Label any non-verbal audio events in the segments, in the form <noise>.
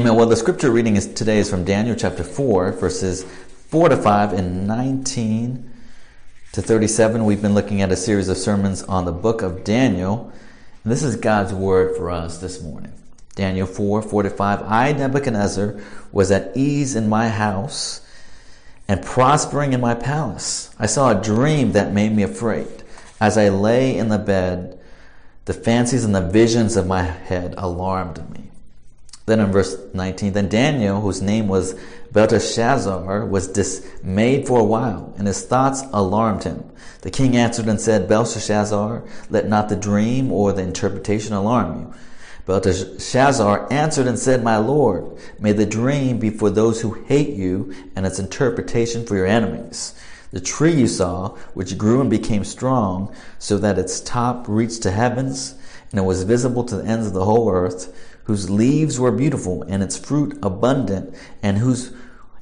Amen. Well, the scripture reading is today is from Daniel chapter 4, verses 4 to 5 and 19 to 37. We've been looking at a series of sermons on the book of Daniel. And this is God's word for us this morning. Daniel 4, 4 to 5. I, Nebuchadnezzar, was at ease in my house and prospering in my palace. I saw a dream that made me afraid. As I lay in the bed, the fancies and the visions of my head alarmed me. Then in verse 19, then Daniel, whose name was Belteshazzar, was dismayed for a while, and his thoughts alarmed him. The king answered and said, Belteshazzar, let not the dream or the interpretation alarm you. Belteshazzar answered and said, My Lord, may the dream be for those who hate you, and its interpretation for your enemies. The tree you saw, which grew and became strong, so that its top reached to heavens, and it was visible to the ends of the whole earth, whose leaves were beautiful and its fruit abundant, and whose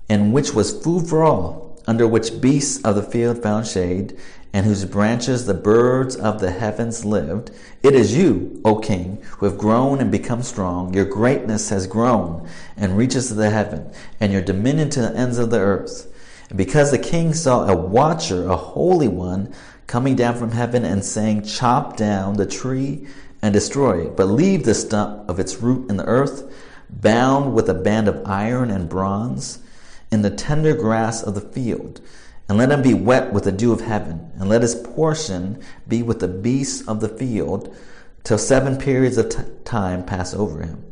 and which was food for all, under which beasts of the field found shade, and whose branches the birds of the heavens lived. It is you, O king, who have grown and become strong. Your greatness has grown and reaches to the heaven, and your dominion to the ends of the earth. And because the king saw a watcher, a holy one, coming down from heaven and saying, Chop down the tree and destroy but leave the stump of its root in the earth, bound with a band of iron and bronze, in the tender grass of the field. And let him be wet with the dew of heaven, and let his portion be with the beasts of the field, till seven periods of t- time pass over him.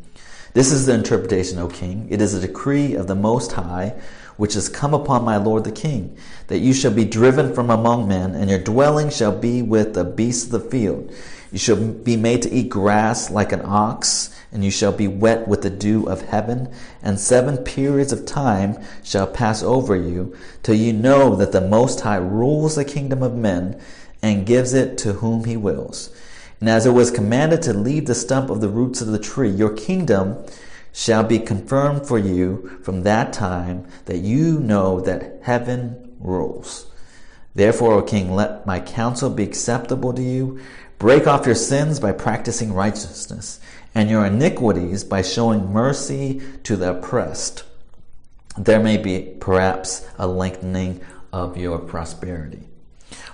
This is the interpretation, O king. It is a decree of the Most High, which has come upon my lord the king, that you shall be driven from among men, and your dwelling shall be with the beasts of the field. You shall be made to eat grass like an ox, and you shall be wet with the dew of heaven, and seven periods of time shall pass over you, till you know that the Most High rules the kingdom of men, and gives it to whom he wills. And as it was commanded to leave the stump of the roots of the tree, your kingdom shall be confirmed for you from that time that you know that heaven rules. Therefore, O king, let my counsel be acceptable to you. Break off your sins by practicing righteousness, and your iniquities by showing mercy to the oppressed. There may be perhaps a lengthening of your prosperity.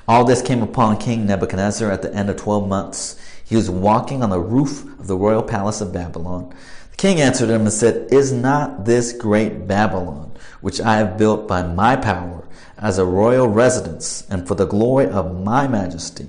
All this came upon King Nebuchadnezzar at the end of twelve months. He was walking on the roof of the royal palace of Babylon. The king answered him and said, Is not this great Babylon, which I have built by my power, as a royal residence, and for the glory of my majesty?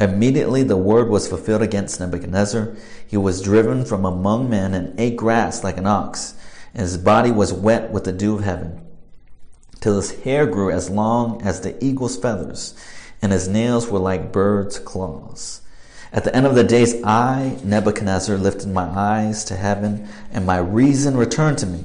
Immediately the word was fulfilled against Nebuchadnezzar. He was driven from among men and ate grass like an ox, and his body was wet with the dew of heaven, till his hair grew as long as the eagle's feathers, and his nails were like birds' claws. At the end of the days, I, Nebuchadnezzar, lifted my eyes to heaven, and my reason returned to me.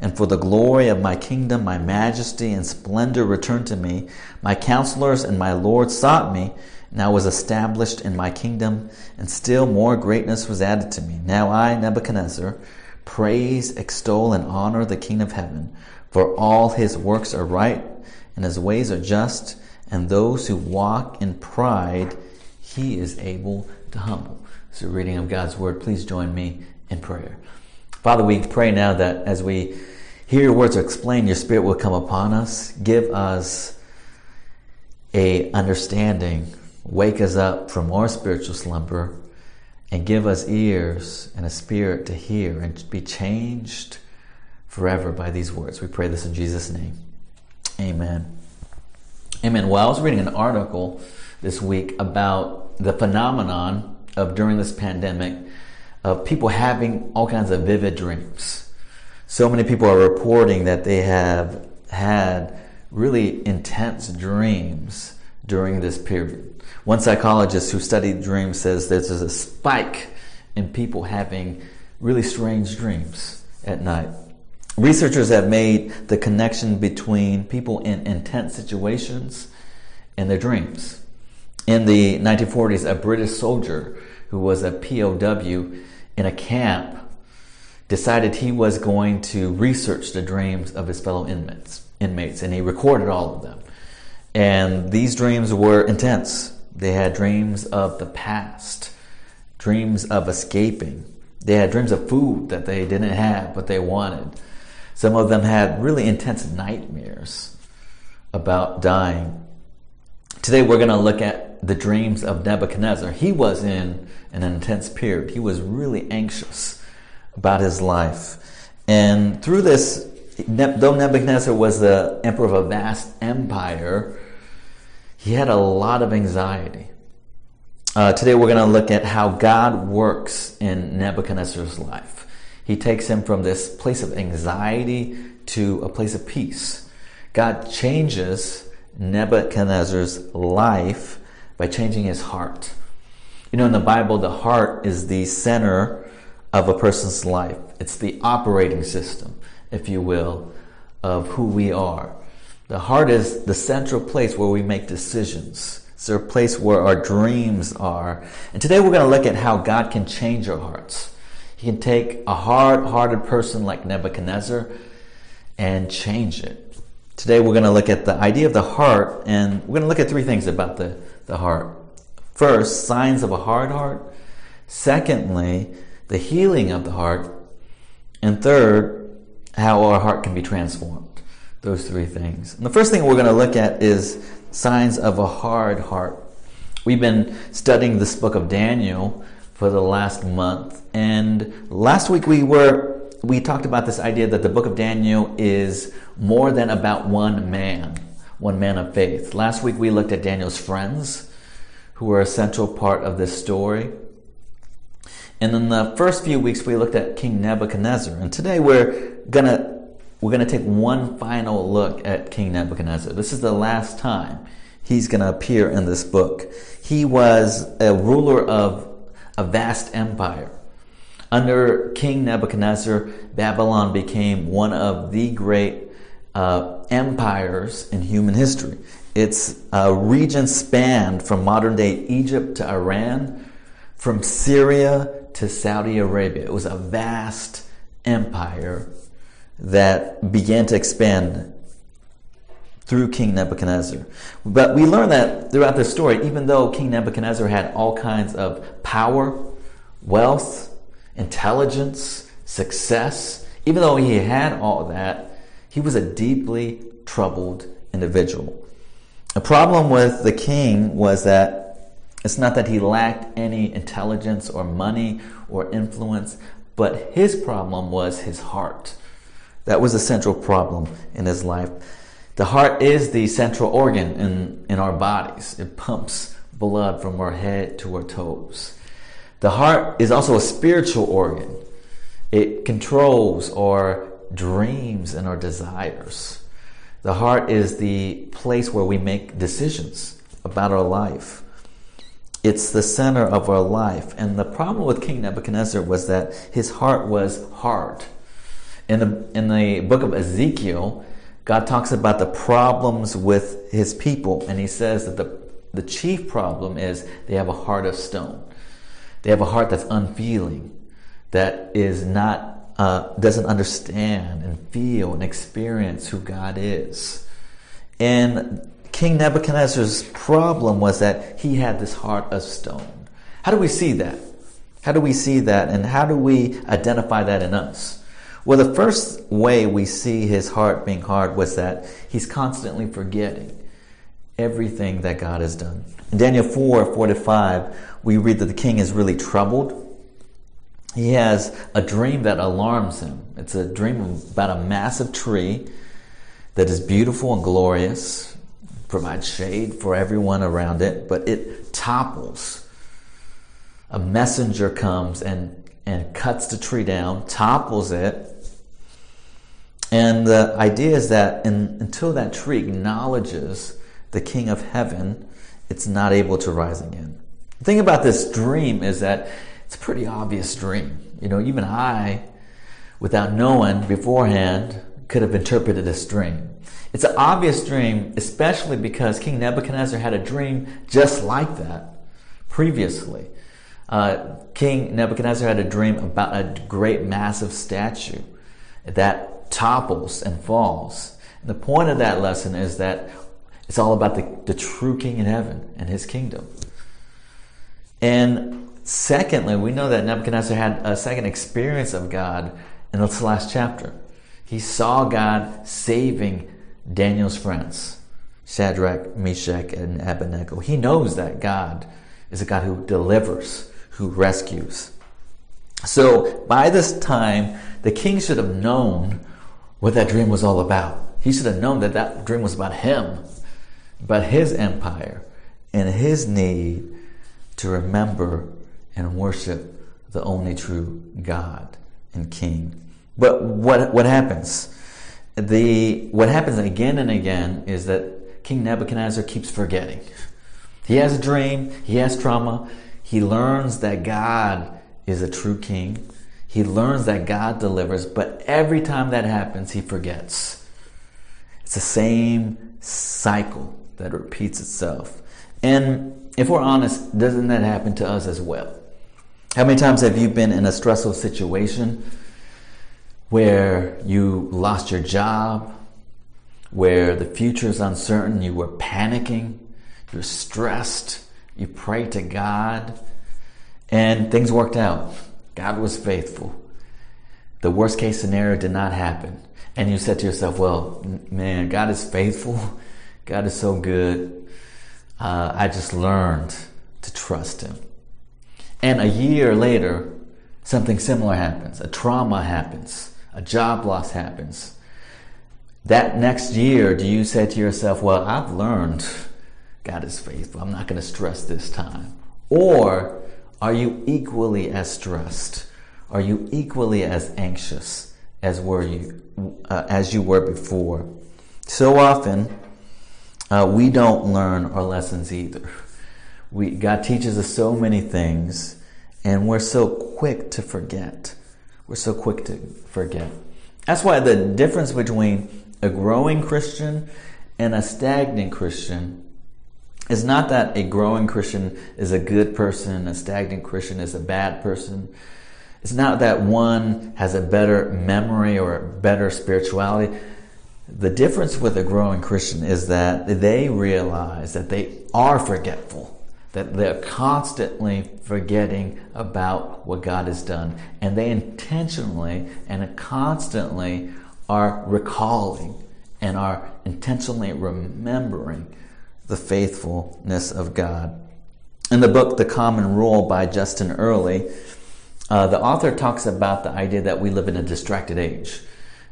and for the glory of my kingdom, my majesty and splendor returned to me. My counselors and my Lord sought me now was established in my kingdom, and still more greatness was added to me. Now I, Nebuchadnezzar, praise, extol, and honor the King of heaven, for all his works are right, and his ways are just, and those who walk in pride, he is able to humble. So, reading of God's word, please join me in prayer. Father, we pray now that as we hear your words explained, your spirit will come upon us. Give us a understanding Wake us up from our spiritual slumber and give us ears and a spirit to hear and be changed forever by these words. We pray this in Jesus' name. Amen. Amen. Well, I was reading an article this week about the phenomenon of during this pandemic of people having all kinds of vivid dreams. So many people are reporting that they have had really intense dreams during this period. One psychologist who studied dreams says there's a spike in people having really strange dreams at night. Researchers have made the connection between people in intense situations and their dreams. In the 1940s, a British soldier who was a POW in a camp decided he was going to research the dreams of his fellow inmates, inmates and he recorded all of them. And these dreams were intense. They had dreams of the past, dreams of escaping. They had dreams of food that they didn't have but they wanted. Some of them had really intense nightmares about dying. Today we're going to look at the dreams of Nebuchadnezzar. He was in an intense period. He was really anxious about his life. And through this, though Nebuchadnezzar was the emperor of a vast empire, he had a lot of anxiety. Uh, today we're going to look at how God works in Nebuchadnezzar's life. He takes him from this place of anxiety to a place of peace. God changes Nebuchadnezzar's life by changing his heart. You know, in the Bible, the heart is the center of a person's life. It's the operating system, if you will, of who we are. The heart is the central place where we make decisions. It's a place where our dreams are. And today we're going to look at how God can change our hearts. He can take a hard hearted person like Nebuchadnezzar and change it. Today we're going to look at the idea of the heart, and we're going to look at three things about the, the heart. First, signs of a hard heart. Secondly, the healing of the heart. And third, how our heart can be transformed. Those three things. And the first thing we're going to look at is signs of a hard heart. We've been studying this book of Daniel for the last month, and last week we were we talked about this idea that the book of Daniel is more than about one man, one man of faith. Last week we looked at Daniel's friends, who were a central part of this story. And in the first few weeks we looked at King Nebuchadnezzar. And today we're gonna we're gonna take one final look at King Nebuchadnezzar. This is the last time he's gonna appear in this book. He was a ruler of a vast empire. Under King Nebuchadnezzar, Babylon became one of the great uh, empires in human history. Its uh, region spanned from modern day Egypt to Iran, from Syria to Saudi Arabia. It was a vast empire that began to expand through King Nebuchadnezzar. But we learn that throughout this story, even though King Nebuchadnezzar had all kinds of power, wealth, intelligence, success. Even though he had all that, he was a deeply troubled individual. The problem with the king was that it's not that he lacked any intelligence or money or influence, but his problem was his heart. That was the central problem in his life. The heart is the central organ in, in our bodies. It pumps blood from our head to our toes. The heart is also a spiritual organ. It controls our dreams and our desires. The heart is the place where we make decisions about our life. It's the center of our life. And the problem with King Nebuchadnezzar was that his heart was hard. In the, in the book of Ezekiel, God talks about the problems with his people, and he says that the, the chief problem is they have a heart of stone. They have a heart that's unfeeling, that is not, uh, doesn't understand and feel and experience who God is. And King Nebuchadnezzar's problem was that he had this heart of stone. How do we see that? How do we see that? And how do we identify that in us? Well, the first way we see his heart being hard was that he's constantly forgetting everything that God has done. In Daniel 4 4 to 5, we read that the king is really troubled. He has a dream that alarms him. It's a dream about a massive tree that is beautiful and glorious, provides shade for everyone around it, but it topples. A messenger comes and, and cuts the tree down, topples it. And the idea is that in, until that tree acknowledges the King of Heaven, it's not able to rise again. The thing about this dream is that it's a pretty obvious dream. You know, even I, without knowing beforehand, could have interpreted this dream. It's an obvious dream, especially because King Nebuchadnezzar had a dream just like that previously. Uh, King Nebuchadnezzar had a dream about a great massive statue that topples and falls. And the point of that lesson is that it's all about the, the true King in heaven and his kingdom. And secondly, we know that Nebuchadnezzar had a second experience of God in this last chapter. He saw God saving Daniel's friends, Shadrach, Meshach, and Abednego. He knows that God is a God who delivers, who rescues. So by this time, the king should have known what that dream was all about. He should have known that that dream was about him, about his empire, and his need to remember and worship the only true God and King. But what, what happens? The, what happens again and again is that King Nebuchadnezzar keeps forgetting. He has a dream, he has trauma, he learns that God is a true king. He learns that God delivers, but every time that happens, he forgets. It's the same cycle that repeats itself. And if we're honest, doesn't that happen to us as well? How many times have you been in a stressful situation where you lost your job, where the future is uncertain, you were panicking, you're stressed, you prayed to God, and things worked out. God was faithful. The worst case scenario did not happen. And you said to yourself, well, man, God is faithful. <laughs> God is so good. Uh, I just learned to trust Him. And a year later, something similar happens. A trauma happens. A job loss happens. That next year, do you say to yourself, well, I've learned God is faithful. I'm not going to stress this time. Or are you equally as stressed? Are you equally as anxious as were you uh, as you were before? So often, uh, we don't learn our lessons either. We, God teaches us so many things, and we're so quick to forget. We're so quick to forget. That's why the difference between a growing Christian and a stagnant Christian is not that a growing Christian is a good person, a stagnant Christian is a bad person. It's not that one has a better memory or a better spirituality. The difference with a growing Christian is that they realize that they are forgetful that they're constantly forgetting about what God has done. And they intentionally and constantly are recalling and are intentionally remembering the faithfulness of God. In the book, The Common Rule by Justin Earley, uh, the author talks about the idea that we live in a distracted age.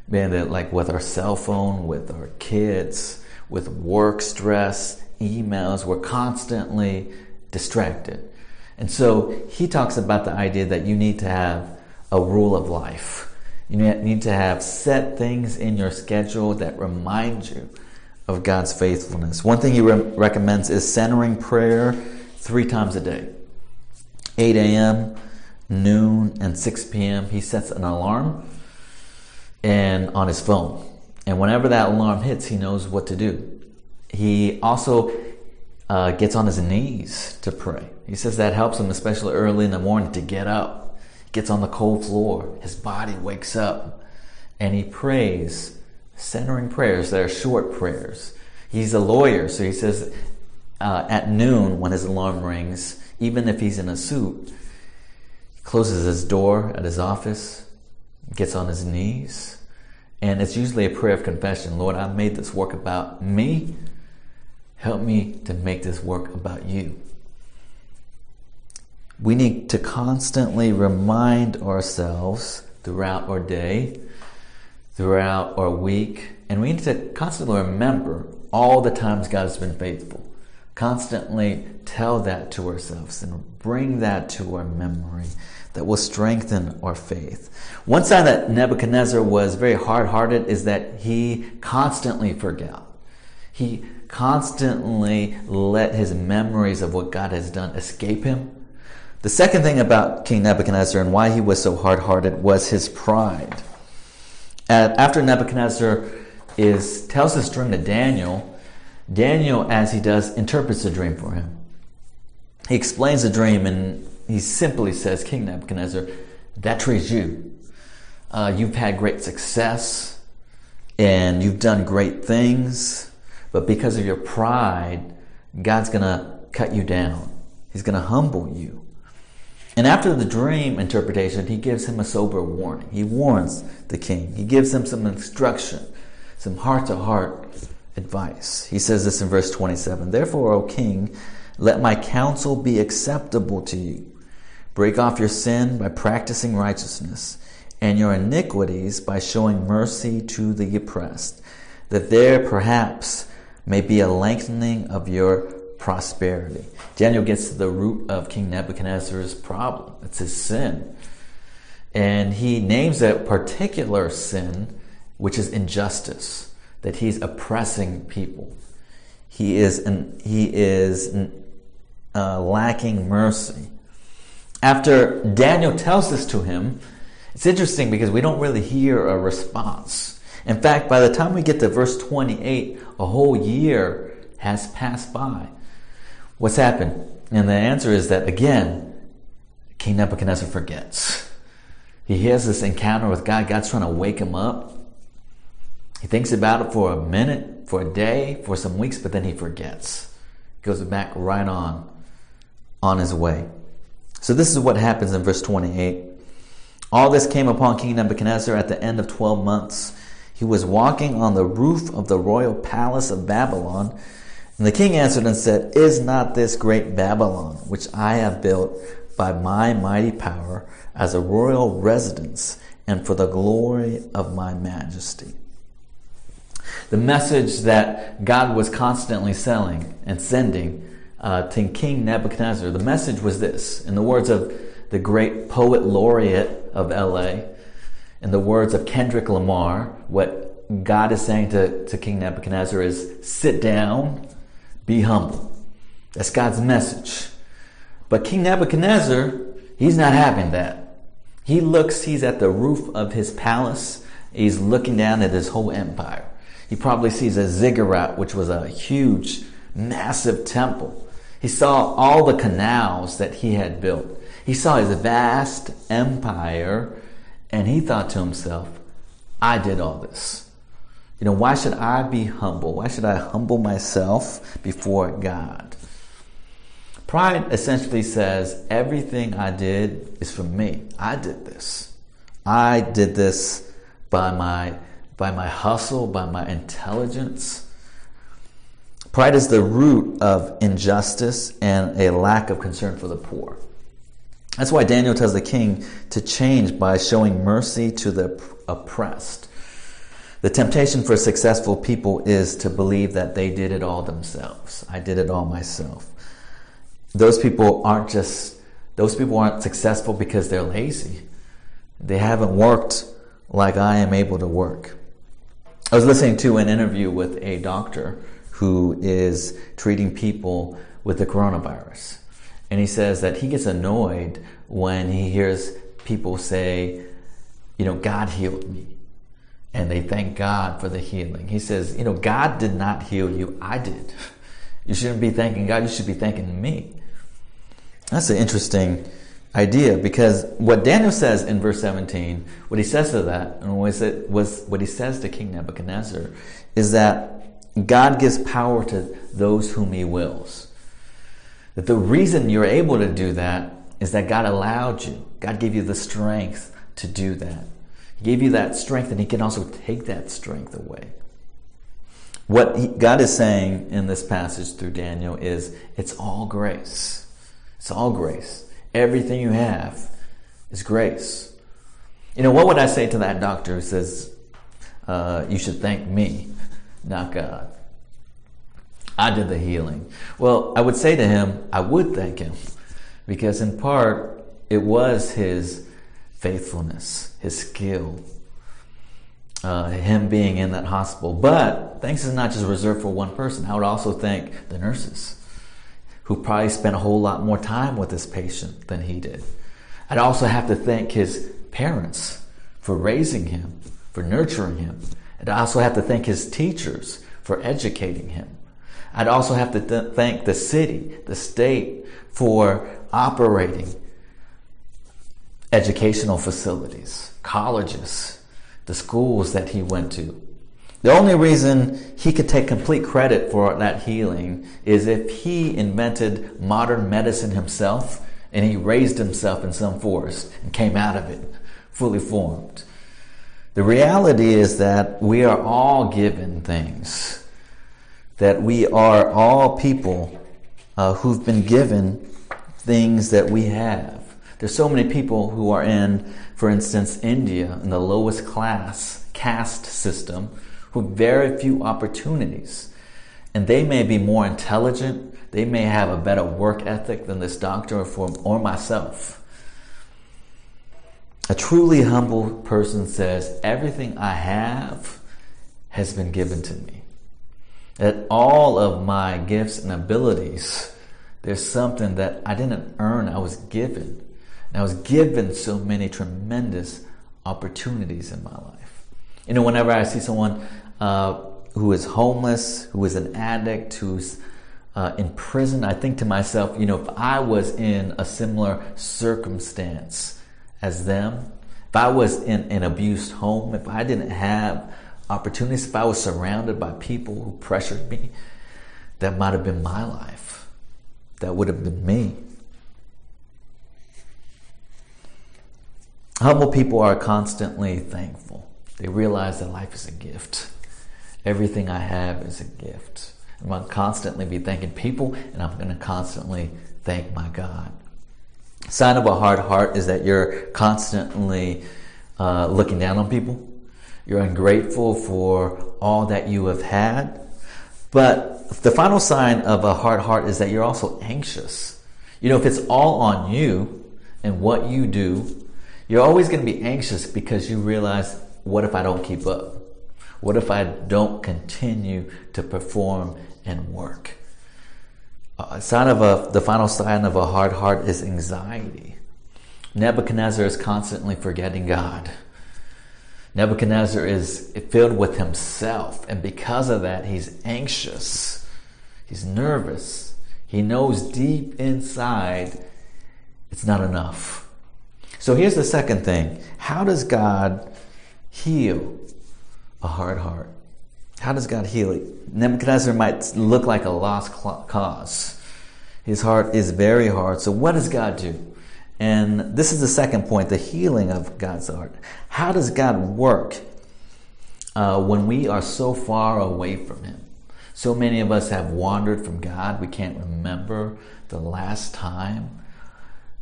Man, that like with our cell phone, with our kids, with work stress, emails, we're constantly distracted. And so he talks about the idea that you need to have a rule of life. You need to have set things in your schedule that remind you of God's faithfulness. One thing he re- recommends is centering prayer three times a day 8 a.m., noon, and 6 p.m. He sets an alarm and on his phone. And whenever that alarm hits, he knows what to do. He also uh, gets on his knees to pray. He says that helps him, especially early in the morning, to get up. Gets on the cold floor. His body wakes up and he prays, centering prayers that are short prayers. He's a lawyer, so he says uh, at noon when his alarm rings, even if he's in a suit, he closes his door at his office, gets on his knees, and it's usually a prayer of confession Lord, I made this work about me Help me to make this work about you. We need to constantly remind ourselves throughout our day throughout our week. And we need to constantly remember all the times God has been faithful. Constantly tell that to ourselves and bring that to our memory that will strengthen our faith. One sign that Nebuchadnezzar was very hard hearted is that he constantly forgot. He constantly let his memories of what God has done escape him. The second thing about King Nebuchadnezzar and why he was so hard hearted was his pride. after Nebuchadnezzar is tells this dream to Daniel, Daniel, as he does, interprets the dream for him. He explains the dream and he simply says, King Nebuchadnezzar, that tree is you. Uh, you've had great success and you've done great things, but because of your pride, God's going to cut you down. He's going to humble you. And after the dream interpretation, he gives him a sober warning. He warns the king. He gives him some instruction, some heart to heart advice. He says this in verse 27 Therefore, O king, let my counsel be acceptable to you. Break off your sin by practicing righteousness, and your iniquities by showing mercy to the oppressed, that there perhaps may be a lengthening of your prosperity. Daniel gets to the root of King Nebuchadnezzar's problem. It's his sin. And he names a particular sin, which is injustice, that he's oppressing people. He is, an, he is uh, lacking mercy. After Daniel tells this to him, it's interesting because we don't really hear a response. In fact, by the time we get to verse 28, a whole year has passed by. What's happened? And the answer is that again, King Nebuchadnezzar forgets. He has this encounter with God. God's trying to wake him up. He thinks about it for a minute, for a day, for some weeks, but then he forgets. Goes back right on, on his way. So this is what happens in verse 28. All this came upon King Nebuchadnezzar at the end of 12 months. He was walking on the roof of the royal palace of Babylon. And the king answered and said, Is not this great Babylon, which I have built by my mighty power as a royal residence and for the glory of my majesty? The message that God was constantly selling and sending uh, to King Nebuchadnezzar. The message was this, in the words of the great poet laureate of LA, in the words of Kendrick Lamar, what God is saying to, to King Nebuchadnezzar is sit down, be humble. That's God's message. But King Nebuchadnezzar, he's not having that. He looks, he's at the roof of his palace. He's looking down at his whole empire. He probably sees a ziggurat, which was a huge, massive temple. He saw all the canals that he had built. He saw his vast empire and he thought to himself, I did all this. You know, why should I be humble? Why should I humble myself before God? Pride essentially says everything I did is for me. I did this. I did this by my by my hustle, by my intelligence. Pride is the root of injustice and a lack of concern for the poor. That's why Daniel tells the king to change by showing mercy to the oppressed. The temptation for successful people is to believe that they did it all themselves. I did it all myself. Those people aren't just, those people aren't successful because they're lazy. They haven't worked like I am able to work. I was listening to an interview with a doctor who is treating people with the coronavirus. And he says that he gets annoyed when he hears people say, you know, God healed me. And they thank God for the healing. He says, you know, God did not heal you, I did. You shouldn't be thanking God, you should be thanking me. That's an interesting idea because what Daniel says in verse 17, what he says to that, and it, was what he says to King Nebuchadnezzar, is that God gives power to those whom He wills. That the reason you're able to do that is that God allowed you. God gave you the strength to do that. He gave you that strength, and He can also take that strength away. What he, God is saying in this passage through Daniel is it's all grace. It's all grace. Everything you have is grace. You know, what would I say to that doctor who says, uh, you should thank me, not God. I did the healing. Well, I would say to him, I would thank him because in part it was his faithfulness, his skill, uh, him being in that hospital. But thanks is not just reserved for one person. I would also thank the nurses who probably spent a whole lot more time with this patient than he did. I'd also have to thank his parents for raising him, for nurturing him. I'd also have to thank his teachers for educating him. I'd also have to th- thank the city, the state for operating educational facilities, colleges, the schools that he went to. The only reason he could take complete credit for that healing is if he invented modern medicine himself and he raised himself in some forest and came out of it fully formed. The reality is that we are all given things, that we are all people uh, who've been given things that we have. There's so many people who are in, for instance, India, in the lowest class caste system, who have very few opportunities. And they may be more intelligent, they may have a better work ethic than this doctor or, or myself. A truly humble person says, Everything I have has been given to me. That all of my gifts and abilities, there's something that I didn't earn, I was given. And I was given so many tremendous opportunities in my life. You know, whenever I see someone uh, who is homeless, who is an addict, who's uh, in prison, I think to myself, you know, if I was in a similar circumstance as them, if I was in an abused home, if I didn't have opportunities, if I was surrounded by people who pressured me, that might have been my life. That would have been me. Humble people are constantly thankful. They realize that life is a gift. Everything I have is a gift. I'm going to constantly be thanking people, and I'm going to constantly thank my God. Sign of a hard heart is that you're constantly uh, looking down on people. You're ungrateful for all that you have had. But the final sign of a hard heart is that you're also anxious. You know, if it's all on you and what you do, you're always going to be anxious because you realize, what if I don't keep up? What if I don't continue to perform and work? A sign of a, the final sign of a hard heart is anxiety. Nebuchadnezzar is constantly forgetting God. Nebuchadnezzar is filled with himself, and because of that, he's anxious. He's nervous. He knows deep inside it's not enough. So here's the second thing How does God heal a hard heart? How does God heal? Nebuchadnezzar might look like a lost cause. His heart is very hard. So, what does God do? And this is the second point the healing of God's heart. How does God work uh, when we are so far away from Him? So many of us have wandered from God. We can't remember the last time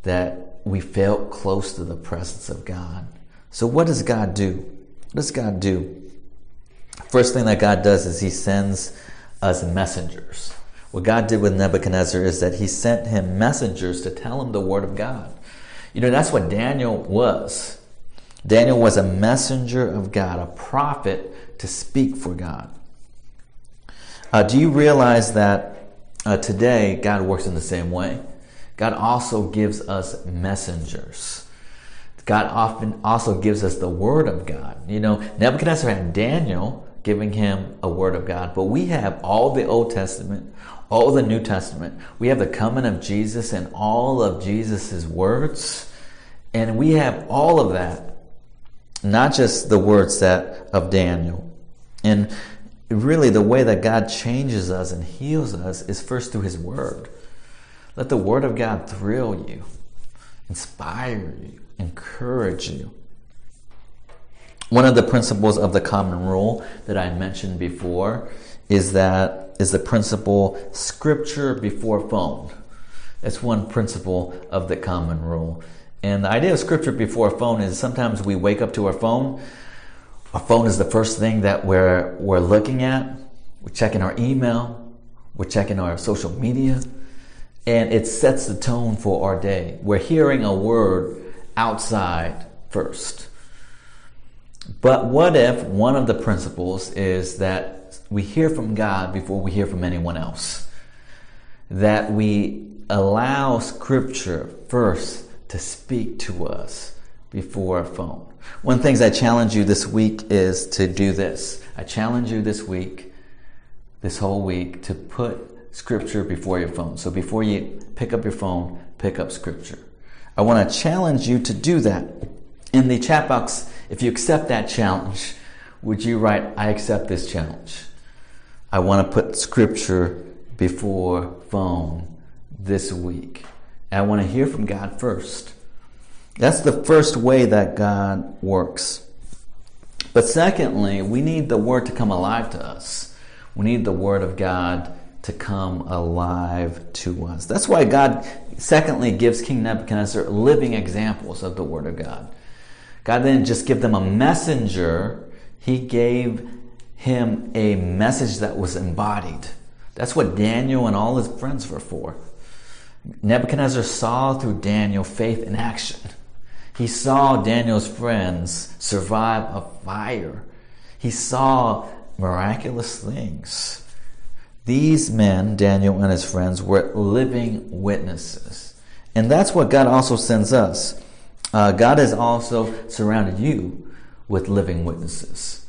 that we felt close to the presence of God. So, what does God do? What does God do? First thing that God does is He sends us messengers. What God did with Nebuchadnezzar is that He sent him messengers to tell him the Word of God. You know, that's what Daniel was. Daniel was a messenger of God, a prophet to speak for God. Uh, do you realize that uh, today God works in the same way? God also gives us messengers. God often also gives us the word of God. You know, Nebuchadnezzar had Daniel giving him a word of God, but we have all the Old Testament, all the New Testament. We have the coming of Jesus and all of Jesus's words. And we have all of that, not just the words that of Daniel. And really the way that God changes us and heals us is first through his word. Let the Word of God thrill you, inspire you, encourage you. One of the principles of the common rule that I mentioned before is that is the principle scripture before phone. That's one principle of the common rule. And the idea of scripture before phone is sometimes we wake up to our phone, Our phone is the first thing that we're, we're looking at. We're checking our email. We're checking our social media. And it sets the tone for our day. We're hearing a word outside first. But what if one of the principles is that we hear from God before we hear from anyone else? That we allow Scripture first to speak to us before a phone. One of the things I challenge you this week is to do this. I challenge you this week, this whole week, to put Scripture before your phone. So before you pick up your phone, pick up Scripture. I want to challenge you to do that. In the chat box, if you accept that challenge, would you write, I accept this challenge? I want to put Scripture before phone this week. And I want to hear from God first. That's the first way that God works. But secondly, we need the Word to come alive to us. We need the Word of God to come alive to us. That's why God, secondly, gives King Nebuchadnezzar living examples of the Word of God. God didn't just give them a messenger, He gave him a message that was embodied. That's what Daniel and all his friends were for. Nebuchadnezzar saw through Daniel faith in action. He saw Daniel's friends survive a fire. He saw miraculous things. These men, Daniel and his friends, were living witnesses. And that's what God also sends us. Uh, God has also surrounded you with living witnesses.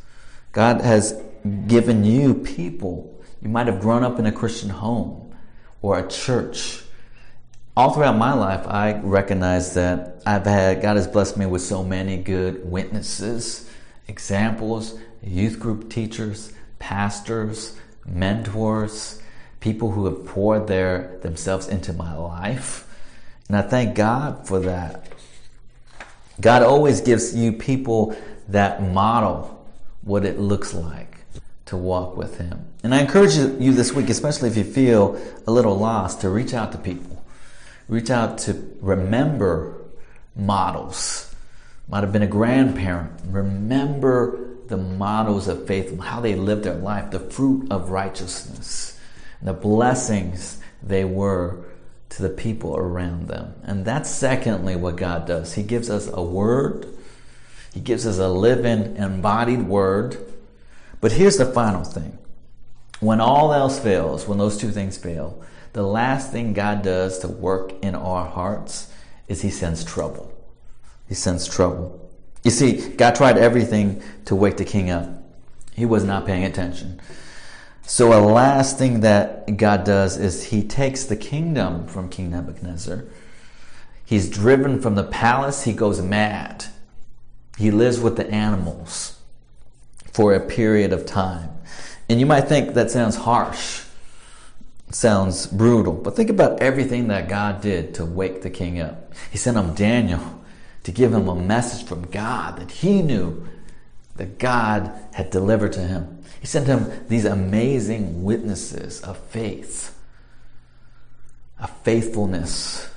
God has given you people. You might have grown up in a Christian home or a church. All throughout my life, I recognize that I've had, God has blessed me with so many good witnesses, examples, youth group teachers, pastors, mentors, people who have poured their themselves into my life. And I thank God for that. God always gives you people that model what it looks like to walk with Him. And I encourage you this week, especially if you feel a little lost, to reach out to people. Reach out to remember models. Might have been a grandparent. Remember the models of faith, how they lived their life, the fruit of righteousness, the blessings they were to the people around them. And that's secondly what God does. He gives us a word, He gives us a living, embodied word. But here's the final thing when all else fails, when those two things fail, the last thing God does to work in our hearts is He sends trouble. He sends trouble. You see, God tried everything to wake the king up. He was not paying attention. So, a last thing that God does is He takes the kingdom from King Nebuchadnezzar. He's driven from the palace, he goes mad. He lives with the animals for a period of time. And you might think that sounds harsh, sounds brutal, but think about everything that God did to wake the king up. He sent him Daniel to give him a message from God that he knew that God had delivered to him. He sent him these amazing witnesses of faith, of faithfulness.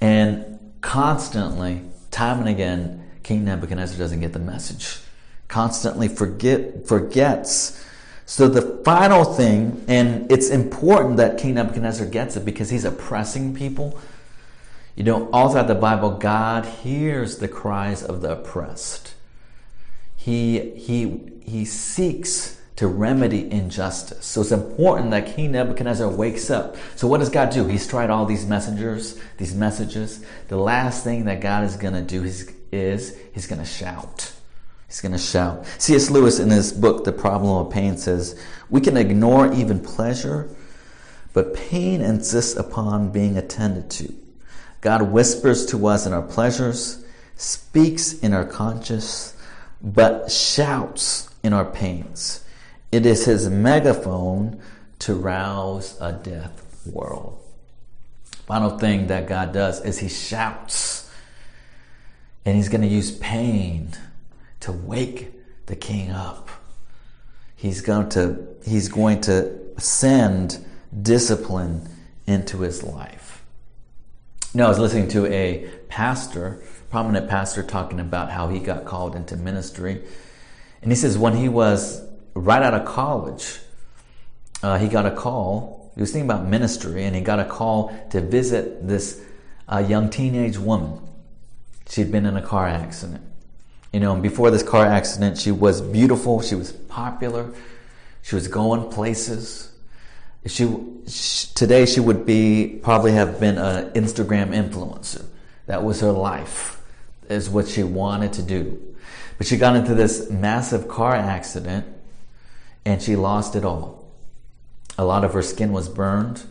And constantly, time and again, King Nebuchadnezzar doesn't get the message. Constantly forget forgets. So the final thing, and it's important that King Nebuchadnezzar gets it because he's oppressing people. You know, all throughout the Bible, God hears the cries of the oppressed. He, he, he seeks to remedy injustice. So it's important that King Nebuchadnezzar wakes up. So what does God do? He's tried all these messengers, these messages. The last thing that God is going to do is, is he's going to shout. He's going to shout. C.S. Lewis in his book, The Problem of Pain, says, We can ignore even pleasure, but pain insists upon being attended to. God whispers to us in our pleasures, speaks in our conscience, but shouts in our pains. It is his megaphone to rouse a deaf world. Final thing that God does is he shouts. And he's going to use pain to wake the king up. He's going to, he's going to send discipline into his life. You I was listening to a pastor, prominent pastor, talking about how he got called into ministry. And he says when he was right out of college, uh, he got a call. He was thinking about ministry, and he got a call to visit this uh, young teenage woman. She'd been in a car accident. You know, and before this car accident, she was beautiful. She was popular. She was going places. She, she today she would be probably have been an Instagram influencer. That was her life, is what she wanted to do. But she got into this massive car accident, and she lost it all. A lot of her skin was burned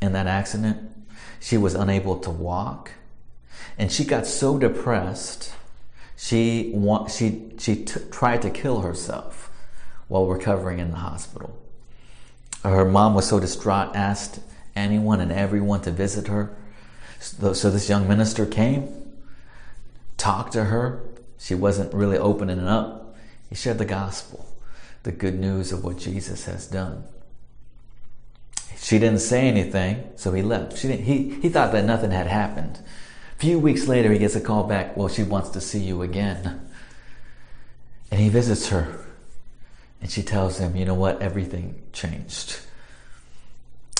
in that accident. She was unable to walk. And she got so depressed, she, she, she t- tried to kill herself while recovering in the hospital. Her mom was so distraught, asked anyone and everyone to visit her. So, so this young minister came, talked to her. She wasn't really opening up. He shared the gospel, the good news of what Jesus has done. She didn't say anything, so he left. She didn't, he, he thought that nothing had happened. A few weeks later, he gets a call back. Well, she wants to see you again. And he visits her. And she tells him, you know what? Everything changed.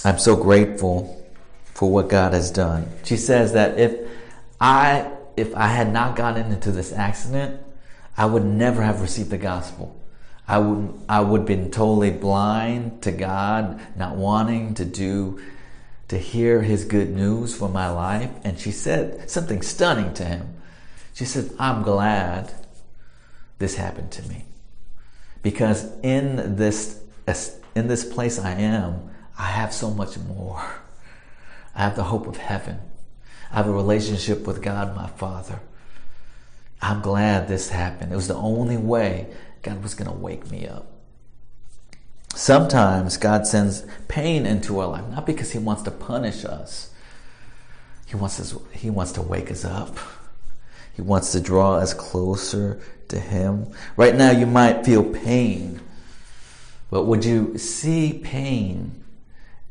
I'm so grateful for what God has done. She says that if I if I had not gotten into this accident, I would never have received the gospel. I would I would been totally blind to God, not wanting to do to hear his good news for my life. And she said something stunning to him. She said, I'm glad this happened to me. Because in this in this place I am, I have so much more. I have the hope of heaven. I have a relationship with God, my Father. I'm glad this happened. It was the only way God was going to wake me up. Sometimes God sends pain into our life, not because He wants to punish us. He wants us, He wants to wake us up. He wants to draw us closer to Him. Right now, you might feel pain, but would you see pain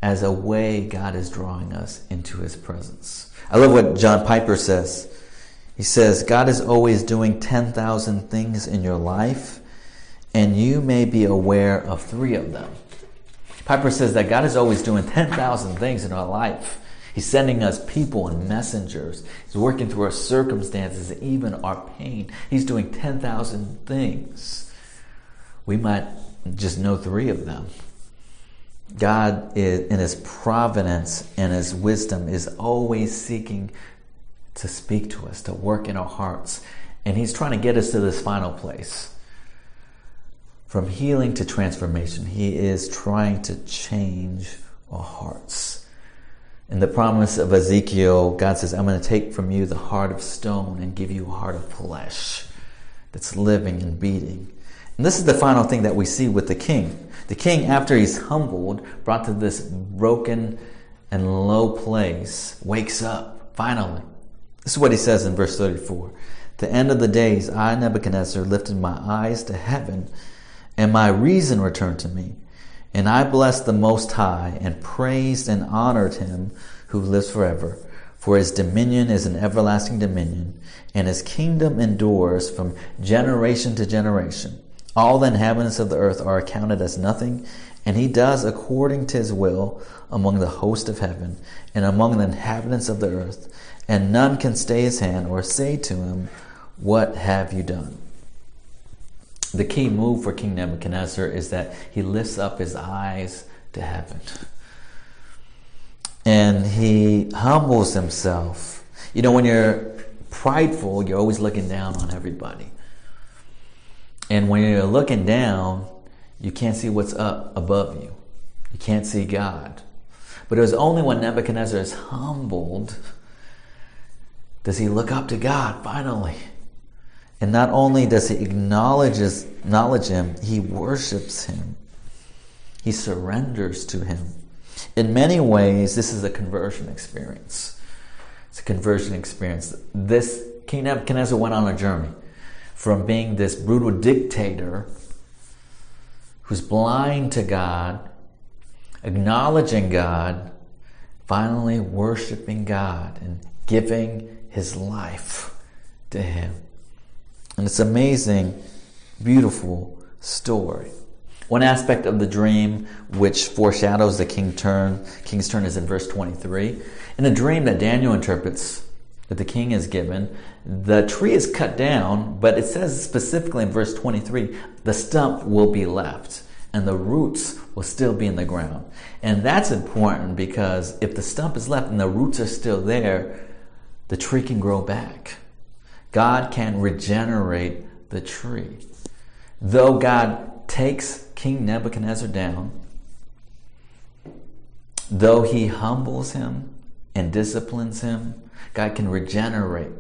as a way God is drawing us into His presence? I love what John Piper says. He says, God is always doing 10,000 things in your life and you may be aware of three of them. Piper says that God is always doing 10,000 things in our life. He's sending us people and messengers. He's working through our circumstances, even our pain. He's doing 10,000 things. We might just know three of them. God, is, in His providence and His wisdom, is always seeking to speak to us, to work in our hearts. And He's trying to get us to this final place from healing to transformation. He is trying to change our hearts. In the promise of Ezekiel, God says, I'm going to take from you the heart of stone and give you a heart of flesh that's living and beating. And this is the final thing that we see with the king. The king, after he's humbled, brought to this broken and low place, wakes up finally. This is what he says in verse 34. The end of the days, I, Nebuchadnezzar, lifted my eyes to heaven and my reason returned to me. And I blessed the Most High and praised and honored him who lives forever. For his dominion is an everlasting dominion, and his kingdom endures from generation to generation. All the inhabitants of the earth are accounted as nothing, and he does according to his will among the host of heaven and among the inhabitants of the earth, and none can stay his hand or say to him, What have you done? the key move for King Nebuchadnezzar is that he lifts up his eyes to heaven. And he humbles himself. You know, when you're prideful, you're always looking down on everybody. And when you're looking down, you can't see what's up above you. You can't see God. But it was only when Nebuchadnezzar is humbled does he look up to God finally. And not only does he acknowledge, acknowledge him, he worships him. He surrenders to him. In many ways, this is a conversion experience. It's a conversion experience. This King Nebuchadnezzar went on a journey from being this brutal dictator who's blind to God, acknowledging God, finally worshiping God and giving his life to him. And it's amazing, beautiful story. One aspect of the dream which foreshadows the king turn, king's turn is in verse 23. In the dream that Daniel interprets, that the king is given, the tree is cut down, but it says specifically in verse 23, the stump will be left and the roots will still be in the ground. And that's important because if the stump is left and the roots are still there, the tree can grow back. God can regenerate the tree. Though God takes King Nebuchadnezzar down, though he humbles him and disciplines him, God can regenerate.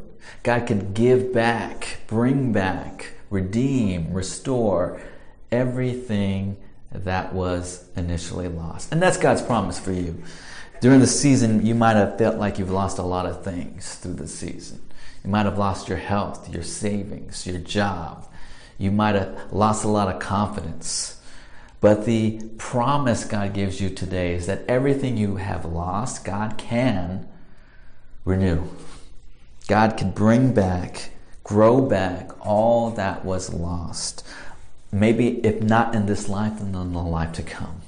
God can give back, bring back, redeem, restore everything that was initially lost. And that's God's promise for you. During the season, you might have felt like you've lost a lot of things through the season. You might have lost your health, your savings, your job. You might have lost a lot of confidence. But the promise God gives you today is that everything you have lost, God can renew. God can bring back, grow back all that was lost. Maybe if not in this life, then in the life to come.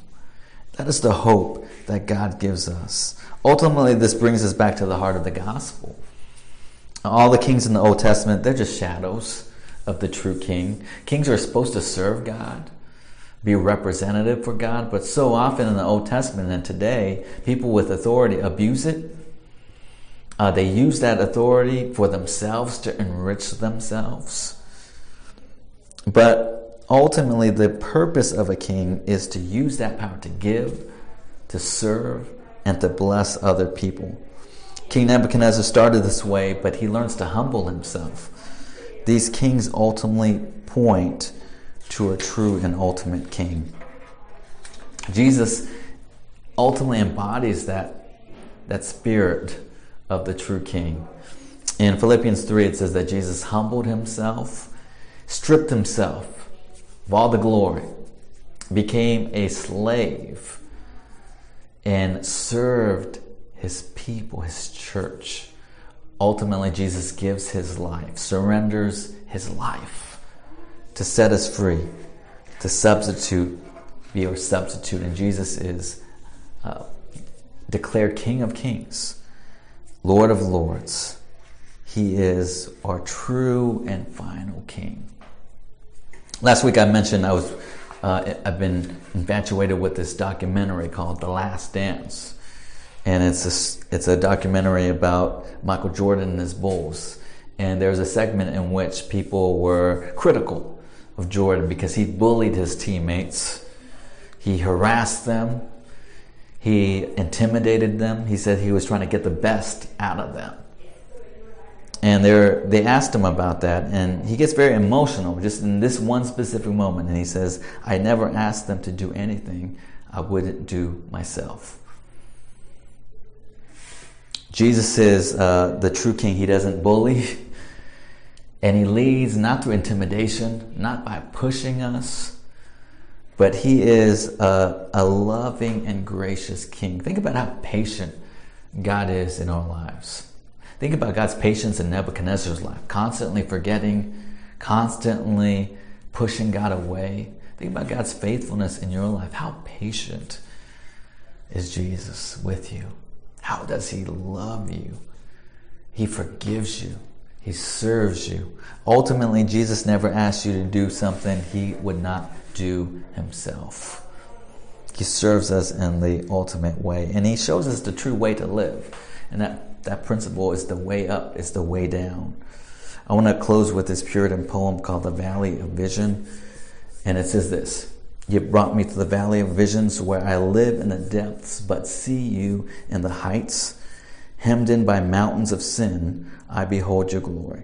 That is the hope that God gives us. Ultimately, this brings us back to the heart of the gospel. All the kings in the Old Testament, they're just shadows of the true king. Kings are supposed to serve God, be representative for God, but so often in the Old Testament and today, people with authority abuse it. Uh, they use that authority for themselves to enrich themselves. But ultimately, the purpose of a king is to use that power to give, to serve, and to bless other people. King Nebuchadnezzar started this way, but he learns to humble himself. These kings ultimately point to a true and ultimate king. Jesus ultimately embodies that, that spirit of the true king. In Philippians 3, it says that Jesus humbled himself, stripped himself of all the glory, became a slave, and served his people, his church. Ultimately, Jesus gives his life, surrenders his life to set us free, to substitute, be our substitute. And Jesus is uh, declared King of Kings, Lord of Lords. He is our true and final King. Last week I mentioned I was uh, I've been infatuated with this documentary called The Last Dance and it's a, it's a documentary about Michael Jordan and his Bulls. And there's a segment in which people were critical of Jordan because he bullied his teammates, he harassed them, he intimidated them. He said he was trying to get the best out of them. And they asked him about that, and he gets very emotional just in this one specific moment. And he says, I never asked them to do anything I wouldn't do myself. Jesus is uh, the true king. He doesn't bully. <laughs> And he leads not through intimidation, not by pushing us, but he is a, a loving and gracious king. Think about how patient God is in our lives. Think about God's patience in Nebuchadnezzar's life, constantly forgetting, constantly pushing God away. Think about God's faithfulness in your life. How patient is Jesus with you? How does He love you? He forgives you. He serves you. Ultimately, Jesus never asked you to do something He would not do Himself. He serves us in the ultimate way. And He shows us the true way to live. And that, that principle is the way up, is the way down. I want to close with this Puritan poem called The Valley of Vision. And it says this you brought me to the valley of visions where I live in the depths, but see you in the heights. Hemmed in by mountains of sin, I behold your glory.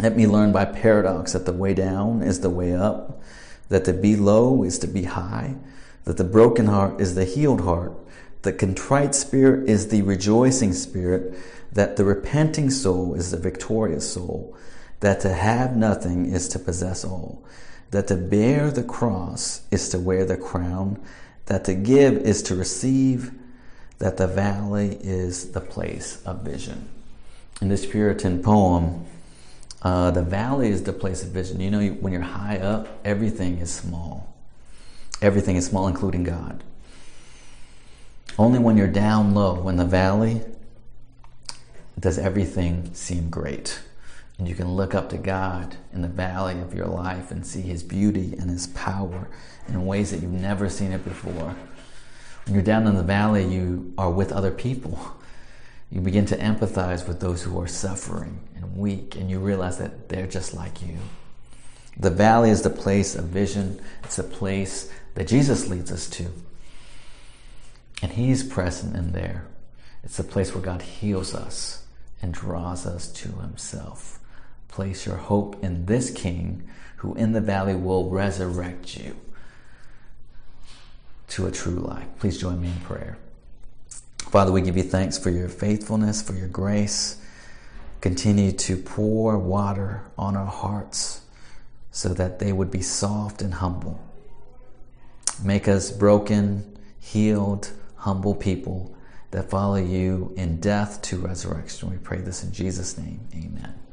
Let me learn by paradox that the way down is the way up, that to be low is to be high, that the broken heart is the healed heart, the contrite spirit is the rejoicing spirit, that the repenting soul is the victorious soul, that to have nothing is to possess all that to bear the cross is to wear the crown, that to give is to receive, that the valley is the place of vision. In this Puritan poem, Uh, the valley is the place of vision. You know, when you're high up, everything is small. Everything is small, including God. Only when you're down low in the valley does everything seem great. And you can look up to God in the valley of your life and see His beauty and His power in ways that you've never seen it before. When you're down in the valley, you are with other people. You begin to empathize with those who are suffering and weak, and you realize that they're just like you. The valley is the place of vision, it's a place that Jesus leads us to. And He's present in there. It's a place where God heals us and draws us to Himself. Place your hope in this King who in the valley will resurrect you to a true life. Please join me in prayer. Father, we give you thanks for your faithfulness, for your grace. Continue to pour water on our hearts so that they would be soft and humble. Make us broken, healed, humble people that follow you in death to resurrection. We pray this in Jesus' name. Amen.